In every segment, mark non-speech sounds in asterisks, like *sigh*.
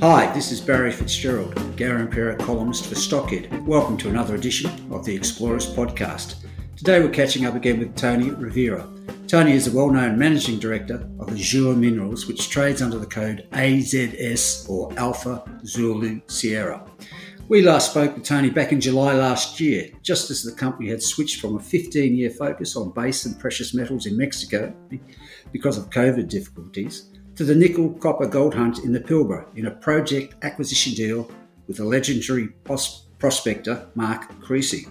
Hi, this is Barry Fitzgerald, Garimpeiro columnist for Stockhead. Welcome to another edition of the Explorers podcast. Today we're catching up again with Tony Rovira. Tony is a well known managing director of Azure Minerals, which trades under the code AZS or Alpha Zulu Sierra. We last spoke with Tony back in July last year, just as the company had switched from a 15 year focus on base and precious metals in Mexico because of COVID difficulties to the nickel copper gold hunt in the Pilbara in a project acquisition deal with the legendary prospector Mark Creasy.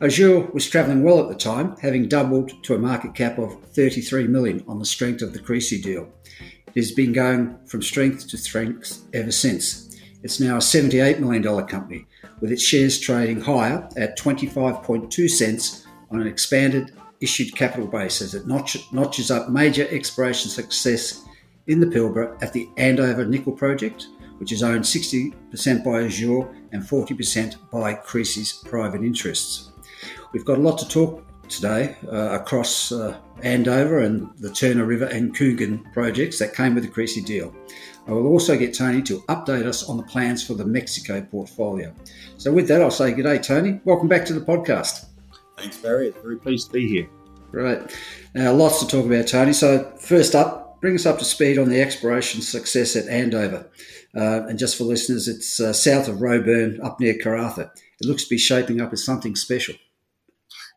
Azure was travelling well at the time, having doubled to a market cap of 33 million on the strength of the Creasy deal. It has been going from strength to strength ever since. It's now a $78 million company, with its shares trading higher at 25.2 cents on an expanded issued capital base as it notch- notches up major exploration success in the Pilbara at the Andover Nickel Project, which is owned 60% by Azure and 40% by Creasy's private interests. We've got a lot to talk today uh, across uh, Andover and the Turner River and Coongan projects that came with the Creasy deal. I will also get Tony to update us on the plans for the Mexico portfolio. So, with that, I'll say good day, Tony. Welcome back to the podcast. Thanks, Barry. It's very pleased to be here. Right. Now, lots to talk about, Tony. So, first up, bring us up to speed on the exploration success at Andover. Uh, and just for listeners, it's uh, south of Roebourne, up near Karratha. It looks to be shaping up as something special.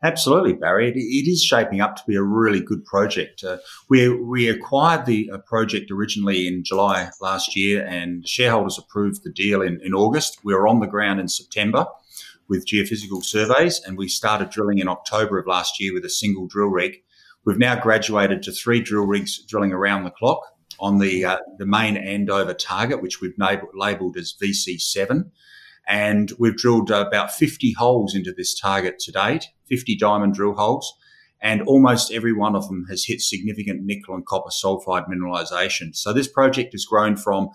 Absolutely, Barry. It, it is shaping up to be a really good project. Uh, we, we acquired the uh, project originally in July last year, and shareholders approved the deal in, in August. We were on the ground in September with geophysical surveys, and we started drilling in October of last year with a single drill rig. We've now graduated to three drill rigs drilling around the clock on the uh, the main Andover target, which we've labelled as VC7. And we've drilled uh, about 50 holes into this target to date, 50 diamond drill holes, and almost every one of them has hit significant nickel and copper sulfide mineralization. So this project has grown from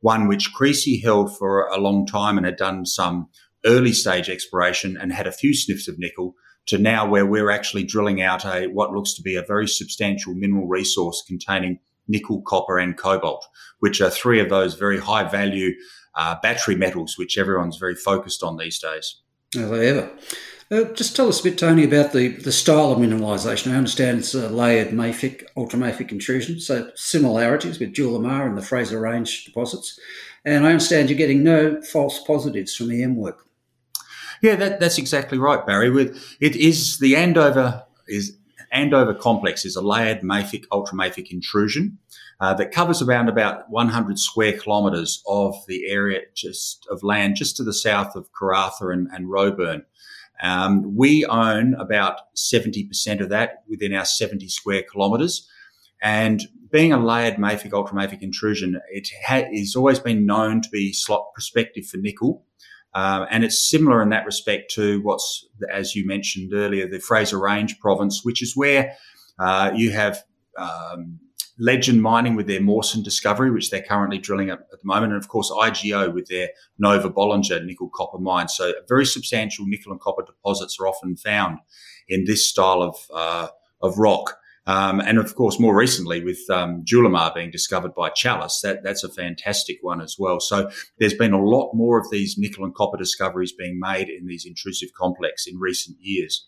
one which Creasy held for a long time and had done some early stage exploration and had a few sniffs of nickel to now where we're actually drilling out a what looks to be a very substantial mineral resource containing nickel, copper, and cobalt, which are three of those very high value uh, battery metals, which everyone's very focused on these days. Are they ever? Uh, just tell us a bit, Tony, about the, the style of mineralisation. I understand it's a layered mafic, ultramafic intrusion, so similarities with Julimar and the Fraser Range deposits. And I understand you're getting no false positives from the EM work. Yeah, that, that's exactly right, Barry. With it is the Andover is Andover complex is a layered mafic ultramafic intrusion uh, that covers around about 100 square kilometres of the area just of land just to the south of Karratha and, and Roebourne. Um, we own about 70% of that within our 70 square kilometres. And being a layered mafic ultramafic intrusion, it ha- has always been known to be slot prospective for nickel. Um, and it's similar in that respect to what's, as you mentioned earlier, the Fraser Range province, which is where uh, you have um, Legend Mining with their Mawson discovery, which they're currently drilling at, at, the moment, and of course IGO with their Nova Bollinger nickel copper mine. So very substantial nickel and copper deposits are often found in this style of uh, of rock. Um, and of course, more recently with um, Julimar being discovered by Chalice, that, that's a fantastic one as well. So there's been a lot more of these nickel and copper discoveries being made in these intrusive complex in recent years.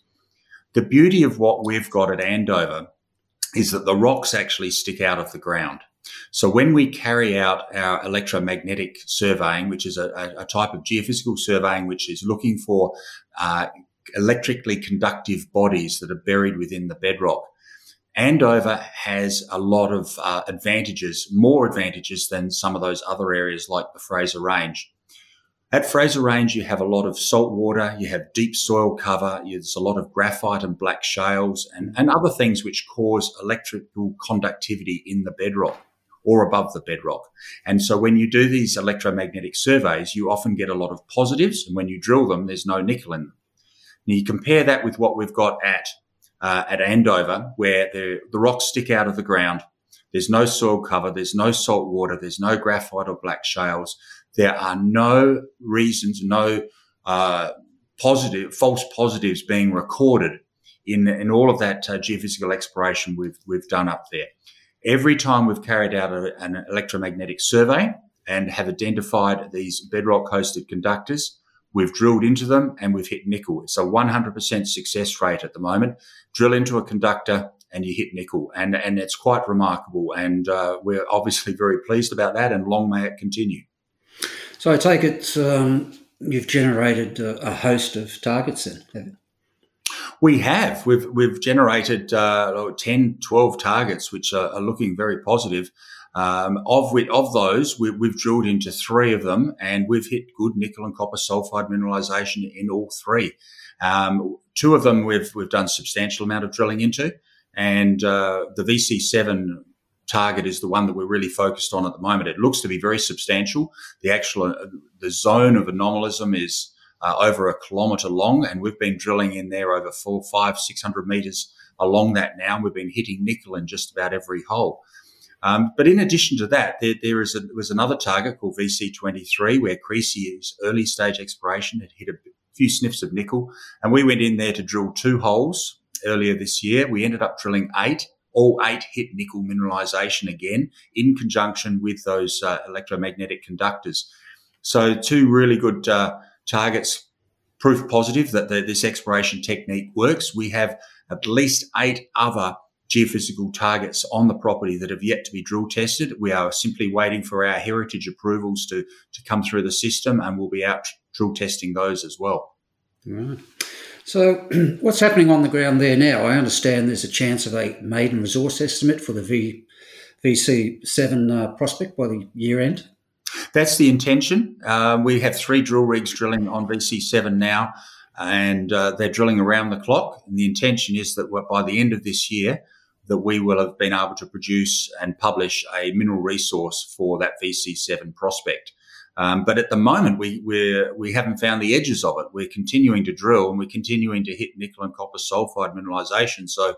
The beauty of what we've got at Andover is that the rocks actually stick out of the ground. So when we carry out our electromagnetic surveying, which is a, a type of geophysical surveying which is looking for uh, electrically conductive bodies that are buried within the bedrock, Andover has a lot of uh, advantages, more advantages than some of those other areas like the Fraser Range. At Fraser Range, you have a lot of salt water, you have deep soil cover, there's a lot of graphite and black shales and, and other things which cause electrical conductivity in the bedrock. or above the bedrock. And so when you do these electromagnetic surveys, you often get a lot of positives. And when you drill them, there's no nickel in them. Now you compare that with what we've got at, uh, at Andover, where the, the rocks stick out of the ground. There's no soil cover. There's no salt water. There's no graphite or black shales. There are no reasons, no, uh, positive, false positives being recorded in, in all of that uh, geophysical exploration we've, we've done up there. Every time we've carried out a, an electromagnetic survey and have identified these bedrock hosted conductors, we've drilled into them and we've hit nickel. It's a 100% success rate at the moment. Drill into a conductor and you hit nickel and, and it's quite remarkable. And uh, we're obviously very pleased about that and long may it continue. So I take it um, you've generated a, a, host of targets then, we have. We've we've generated uh, 10, 12 targets, which are, are looking very positive. Um, of which, of those, we, have drilled into three of them, and we've hit good nickel and copper sulfide mineralization in all three. Um, two of them we've we've done substantial amount of drilling into, and uh, the VC7 target is the one that we're really focused on at the moment. It looks to be very substantial. The actual uh, the zone of anomalism is uh, over a kilometre long, and we've been drilling in there over four, five, six hundred metres along that now. We've been hitting nickel in just about every hole. Um, but in addition to that, there, there is a, was another target called VC23 where Creasy's early stage exploration had hit a few sniffs of nickel, and we went in there to drill two holes earlier this year. We ended up drilling eight. All eight hit nickel mineralization again in conjunction with those uh, electromagnetic conductors. So two really good uh, targets proof positive that the, this exploration technique works. We have at least eight other geophysical targets on the property that have yet to be drill tested. We are simply waiting for our heritage approvals to, to come through the system and we'll be out drill testing those as well. Right. So, *clears throat* what's happening on the ground there now? I understand there's a chance of a maiden resource estimate for the v, VC7 uh, prospect by the year end. That's the intention. Uh, we have three drill rigs drilling on VC7 now, and uh, they're drilling around the clock. And the intention is that by the end of this year, that we will have been able to produce and publish a mineral resource for that VC7 prospect. Um, but at the moment, we we're, we haven't found the edges of it. We're continuing to drill and we're continuing to hit nickel and copper sulfide mineralization. So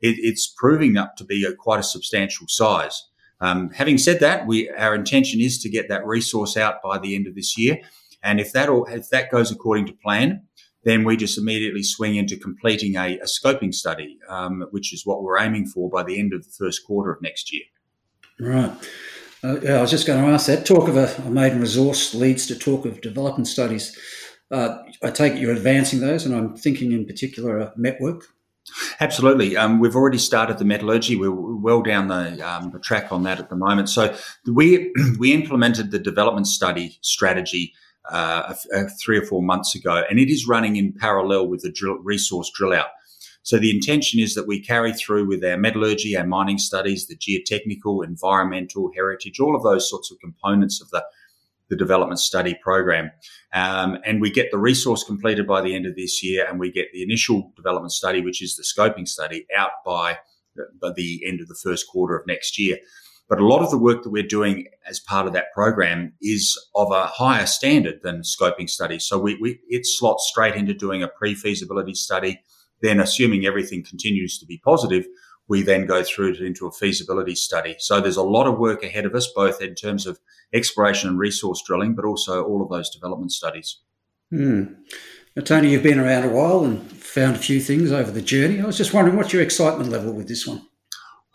it, it's proving up to be a, quite a substantial size. Um, having said that, we our intention is to get that resource out by the end of this year, and if that all, if that goes according to plan, then we just immediately swing into completing a, a scoping study, um, which is what we're aiming for by the end of the first quarter of next year. Right. Uh, yeah, I was just going to ask that. Talk of a, a maiden resource leads to talk of development studies. Uh, I take it you're advancing those, and I'm thinking in particular a MET work. Absolutely. Um, we've already started the metallurgy. We're well down the, um, the, track on that at the moment. So we *clears throat* we implemented the development study strategy uh, a three or four months ago, and it is running in parallel with the drill, resource drill out. So the intention is that we carry through with our metallurgy, our mining studies, the geotechnical, environmental, heritage, all of those sorts of components of the the development study program. Um, and we get the resource completed by the end of this year, and we get the initial development study, which is the scoping study, out by, by the end of the first quarter of next year. But a lot of the work that we're doing as part of that program is of a higher standard than scoping studies. So we, we it slots straight into doing a pre-feasibility study. Then, assuming everything continues to be positive, we then go through it into a feasibility study. So there's a lot of work ahead of us, both in terms of exploration and resource drilling, but also all of those development studies. Hmm. Now, Tony, you've been around a while and found a few things over the journey. I was just wondering, what's your excitement level with this one?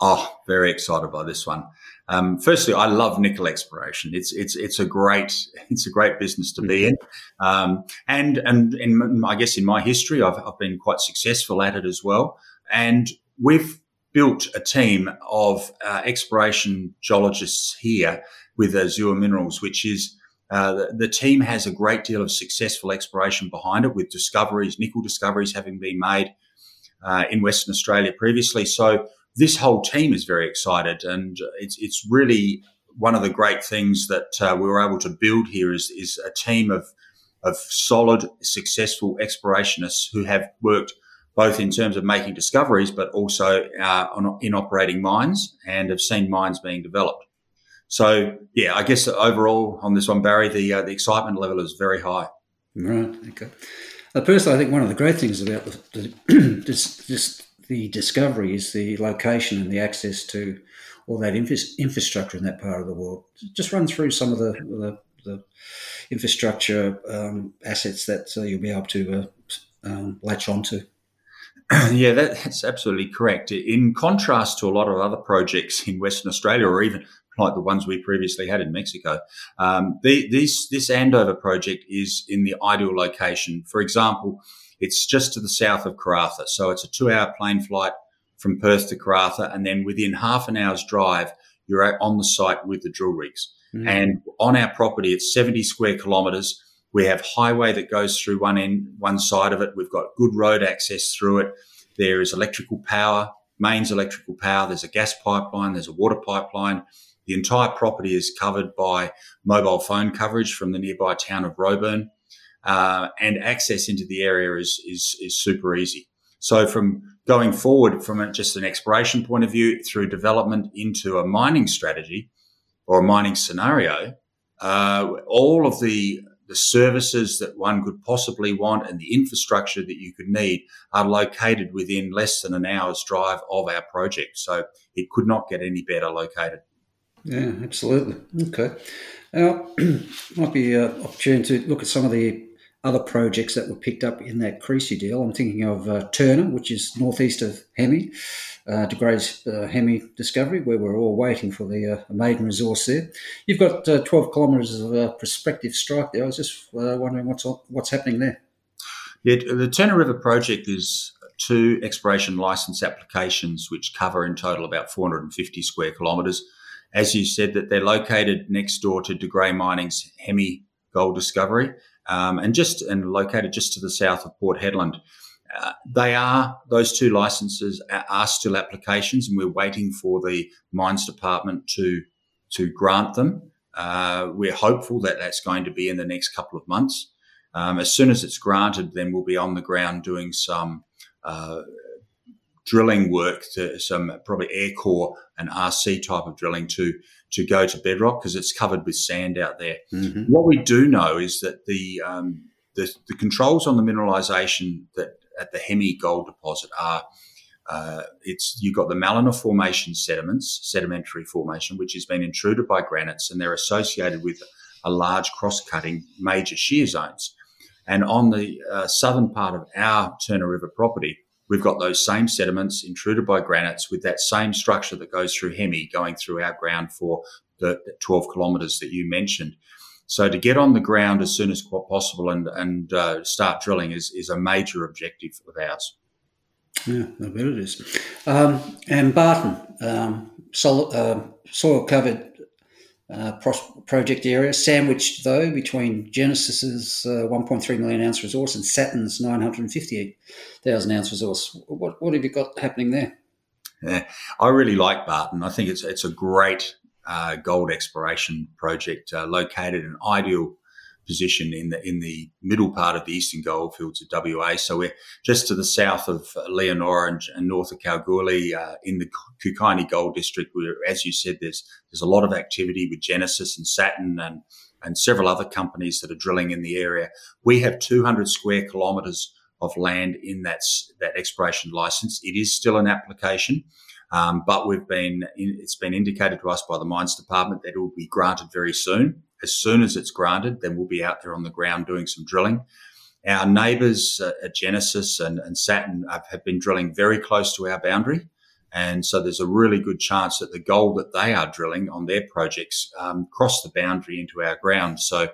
Oh, very excited by this one. Um, firstly, I love nickel exploration. It's it's it's a great *laughs* it's a great business to be in, um, and and in, I guess in my history, I've, I've been quite successful at it as well. And we've built a team of uh, exploration geologists here with Azure Minerals, which is uh, the, the, team has a great deal of successful exploration behind it with discoveries, nickel discoveries having been made uh, in Western Australia previously. So this whole team is very excited, and it's it's really one of the great things that uh, we were able to build here is is a team of of solid, successful explorationists who have worked both in terms of making discoveries, but also uh, on, in operating mines and have seen mines being developed. So yeah, I guess overall on this one, Barry, the uh, the excitement level is very high. Right. Okay. Uh, personally, I think one of the great things about the, the *clears throat* the discovery is the location and the access to all that infra- infrastructure in that part of the world. Just run through some of the, the, the infrastructure um, assets that uh, you'll be able to uh, um, latch onto. *clears throat* Yeah, that's absolutely correct. In contrast to a lot of other projects in Western Australia, or even like the ones we previously had in Mexico, um, the, this this Andover project is in the ideal location. For example, it's just to the south of Karratha, so it's a two-hour plane flight from Perth to Karratha, and then within half an hour's drive, you're on the site with the drill rigs. Mm. And on our property, it's 70 square kilometres. We have highway that goes through one end, one side of it. We've got good road access through it. There is electrical power, mains electrical power. There's a gas pipeline. There's a water pipeline. The entire property is covered by mobile phone coverage from the nearby town of Roebourne, uh, and access into the area is, is is super easy. So from going forward, from just an exploration point of view, through development into a mining strategy or a mining scenario, uh, all of the the services that one could possibly want and the infrastructure that you could need are located within less than an hour's drive of our project. So it could not get any better located. Yeah, absolutely. Okay. Now, *clears throat* might be an opportunity to look at some of the other projects that were picked up in that Creasy deal. I'm thinking of uh, Turner, which is northeast of Hemi, uh, De Grey's uh, Hemi discovery, where we're all waiting for the uh, maiden resource there. You've got uh, 12 kilometres of uh, prospective strike there. I was just uh, wondering what's what's happening there. Yeah, the Turner River project is two exploration license applications, which cover in total about 450 square kilometres as you said, that they're located next door to De Grey Mining's Hemi gold discovery, um, and just and located just to the south of Port Hedland. Uh, they are those two licenses are still applications, and we're waiting for the mines department to to grant them. Uh, we're hopeful that that's going to be in the next couple of months. Um, as soon as it's granted, then we'll be on the ground doing some uh, drilling work to some probably air core and RC type of drilling to to go to bedrock because it's covered with sand out there. Mm-hmm. What we do know is that the, um, the, the controls on the mineralisation that at the Hemi gold deposit are uh, it's you've got the Mallina formation sediments, sedimentary formation, which has been intruded by granites, and they're associated with a large cross-cutting major shear zones. And on the uh, southern part of our Turner River property, we've got those same sediments intruded by granites with that same structure that goes through Hemi going through our ground for the 12 kilometres that you mentioned. So to get on the ground as soon as possible and, and uh, start drilling is, is a major objective of ours. Yeah, I bet it is. Um, and Barton, um, sol- uh, soil covered uh, project area, sandwiched though between Genesis's uh, 1.3 million ounce resource and Saturn's 958,000 ounce resource. What, what have you got happening there? Yeah, I really like Barton. I think it's it's a great uh, gold exploration project uh, located in ideal position in the in the middle part of the eastern goldfields of WA. So we're just to the south of Leonora and, and north of Kalgoorlie uh, in the Kookynie Gold District. Where, as you said, there's there's a lot of activity with Genesis and Saturn and and several other companies that are drilling in the area. We have 200 square kilometres of land in that that exploration license. It is still an application. Um, but we've been, it's been indicated to us by the mines department that it will be granted very soon as soon as it's granted, then we'll be out there on the ground doing some drilling. Our neighbours uh, at Genesis and, and Saturn have, been drilling very close to our boundary. And so there's a really good chance that the gold that they are drilling on their projects um, cross the boundary into our ground. So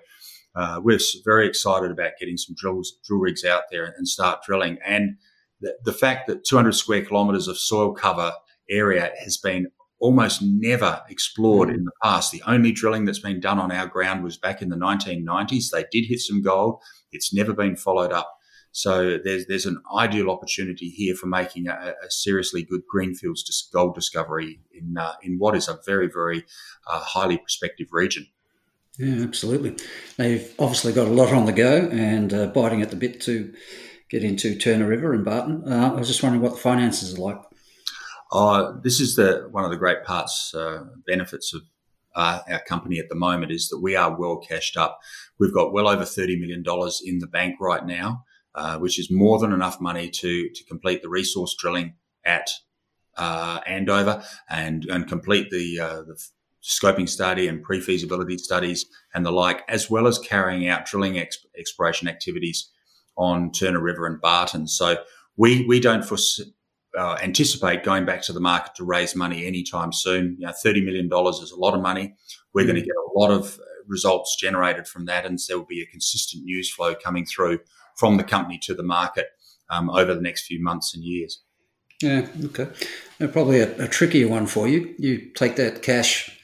uh, we're very excited about getting some drills, drill rigs out there and start drilling. And the, the fact that 200 square kilometres of soil cover area has been almost never explored mm. in the past. The only drilling that's been done on our ground was back in the 1990s. They did hit some gold. It's never been followed up. So there's there's an ideal opportunity here for making a, a seriously good greenfields gold discovery in uh, in what is a very very uh, highly prospective region. Yeah, absolutely. They've obviously got a lot on the go and uh, biting at the bit to get into Turner River and Barton. Uh, I was just wondering what the finances are like. Uh, this is the one of the great parts, uh, benefits of uh, our company at the moment is that we are well cashed up. We've got well over $30 million in the bank right now, uh, which is more than enough money to, to complete the resource drilling at uh, Andover and, and complete the, uh, the scoping study and pre-feasibility studies and the like, as well as carrying out drilling exp- exploration activities on Turner River and Barton. So we, we don't foresee, uh, anticipate going back to the market to raise money anytime soon. You know, $30 million is a lot of money. We're mm. going to get a lot of results generated from that, and there will be a consistent news flow coming through from the company to the market um, over the next few months and years. Yeah, okay. And probably a, a, trickier one for you. You take that cash,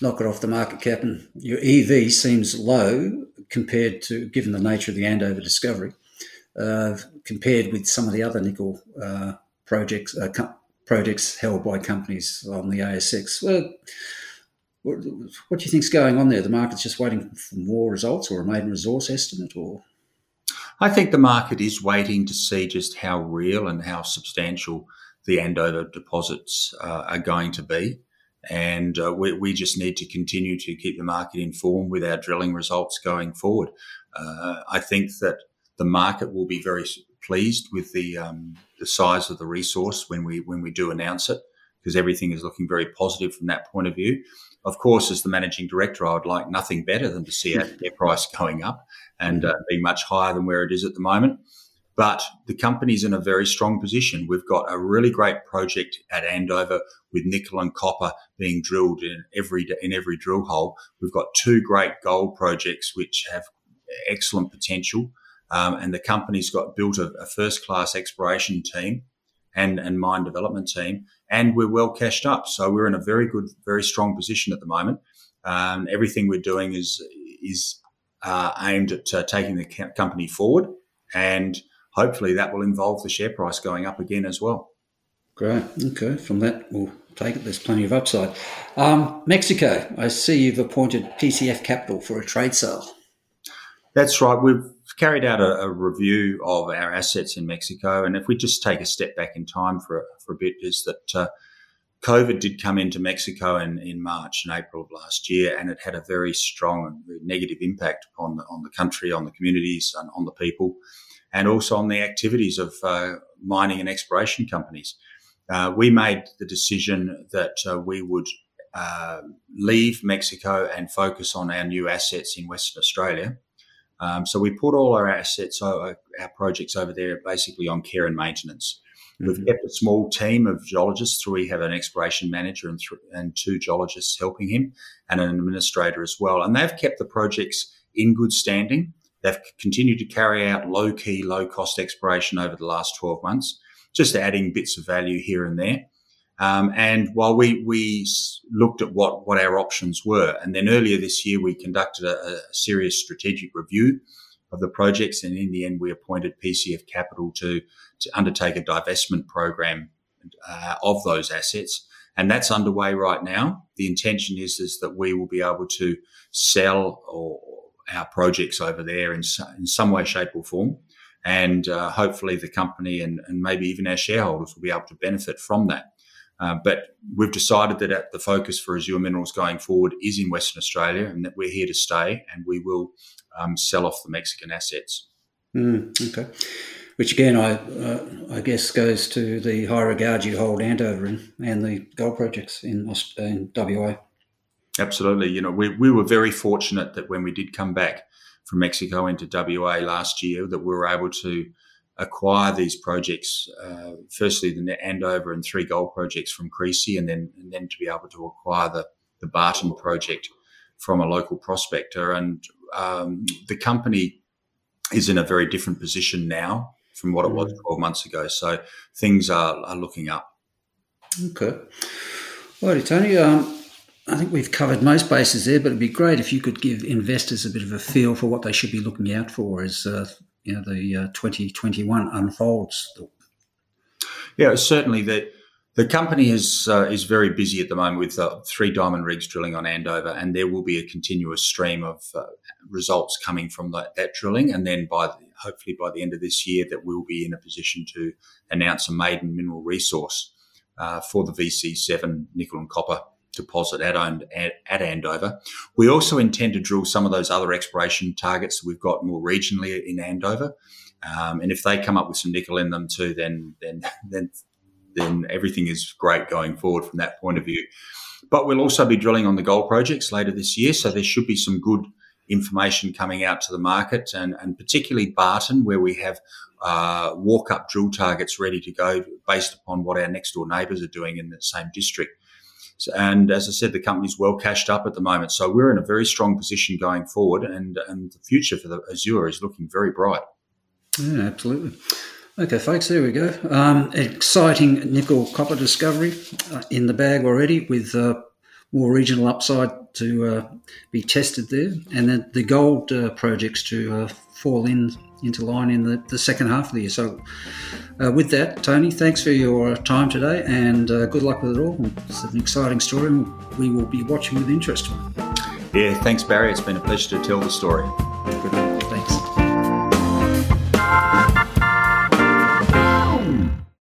knock it off the market cap, and your EV seems low compared to, given the nature of the Andover discovery, uh, compared with some of the other nickel uh, projects uh, co- projects held by companies on the ASX. Well, what, do you think's going on there? The market's just waiting for more results or a maiden resource estimate, or I think the market is waiting to see just how real and how substantial the Andover deposits uh, are going to be. And uh, we, we, just need to continue to keep the market informed with our drilling results going forward. Uh, I think that the market will be very pleased with the um, the size of the resource when we when we do announce it because everything is looking very positive from that point of view. Of course, as the managing director, I would like nothing better than to see our share price *laughs* going up and uh, being much higher than where it is at the moment. But the company's in a very strong position. We've got a really great project at Andover with nickel and copper being drilled in every in every drill hole. We've got two great gold projects which have excellent potential. Um, and the company's got built a, a first class exploration team and, and mine development team, and we're well cashed up. So we're in a very good, very strong position at the moment. Um, everything we're doing is is uh, aimed at uh, taking the company forward, and hopefully that will involve the share price going up again as well. Great. Okay. From that, we'll take it. There's plenty of upside. Um, Mexico. I see you've appointed PCF Capital for a trade sale. That's right. We've carried out a, a, review of our assets in Mexico. And if we just take a step back in time for, for a bit, is that uh, COVID did come into Mexico in, in March and April of last year, and it had a very strong and negative impact on the, on the country, on the communities, and on the people, and also on the activities of uh, mining and exploration companies. Uh, we made the decision that uh, we would uh, leave Mexico and focus on our new assets in Western Australia um, so we put all our assets, our, our projects over there, basically on care and maintenance. Mm-hmm. We've kept a small team of geologists. We have an exploration manager and, th- and two geologists helping him, and an administrator as well. And they've kept the projects in good standing. They've continued to carry out low key, low cost exploration over the last 12 months, just adding bits of value here and there. Um, and while we, we looked at what, what our options were, and then earlier this year we conducted a, a serious strategic review of the projects, and in the end we appointed PCF Capital to, to undertake a divestment program uh, of those assets, and that's underway right now. The intention is is that we will be able to sell or, our projects over there in, in some way, shape, or form. And uh, hopefully, the company and, and maybe even our shareholders will be able to benefit from that. Uh, but we've decided that the focus for Azure Minerals going forward is in Western Australia and that we're here to stay and we will um, sell off the Mexican assets. Mm, okay. Which again, I uh, I guess goes to the high regard you hold Andover in, and the gold projects in, in WA. Absolutely. You know, we, we were very fortunate that when we did come back from Mexico into WA last year, that we were able to acquire these projects. Uh, firstly, the Andover and three gold projects from Creasy, and then and then to be able to acquire the the Barton project from a local prospector. And um, the company is in a very different position now from what it was mm. 12 months ago. So things are, are looking up. Okay. Righty, Tony. Um, I think we've covered most bases there, but it'd be great if you could give investors a bit of a feel for what they should be looking out for as uh, you know the uh, 2021 unfolds. Yeah, certainly the the company is uh, is very busy at the moment with uh, three diamond rigs drilling on Andover, and there will be a continuous stream of uh, results coming from that, that drilling. And then by the, hopefully by the end of this year, that we'll be in a position to announce a maiden mineral resource uh, for the VC7 nickel and copper deposit at, at, at Andover. We also intend to drill some of those other exploration targets we've got more regionally in Andover. Um, and if they come up with some nickel in them too, then then *laughs* then then everything is great going forward from that point of view. But we'll also be drilling on the gold projects later this year, so there should be some good information coming out to the market, and, and particularly Barton, where we have uh, walk up drill targets ready to go based upon what our next door neighbours are doing in the same district. And as I said, the company's well cashed up at the moment. So we're in a very strong position going forward, and, and the future for the Azure is looking very bright. Yeah, absolutely. Okay, folks, there we go. Um, exciting nickel copper discovery uh, in the bag already with uh, more regional upside to uh, be tested there, and then the gold uh, projects to uh, fall in into line in the, the second half of the year. So, uh, with that, Tony, thanks for your time today, and good luck with it all. It's an exciting story, and we will be watching with interest. Yeah, thanks, Barry. It's been a pleasure to tell the story. Good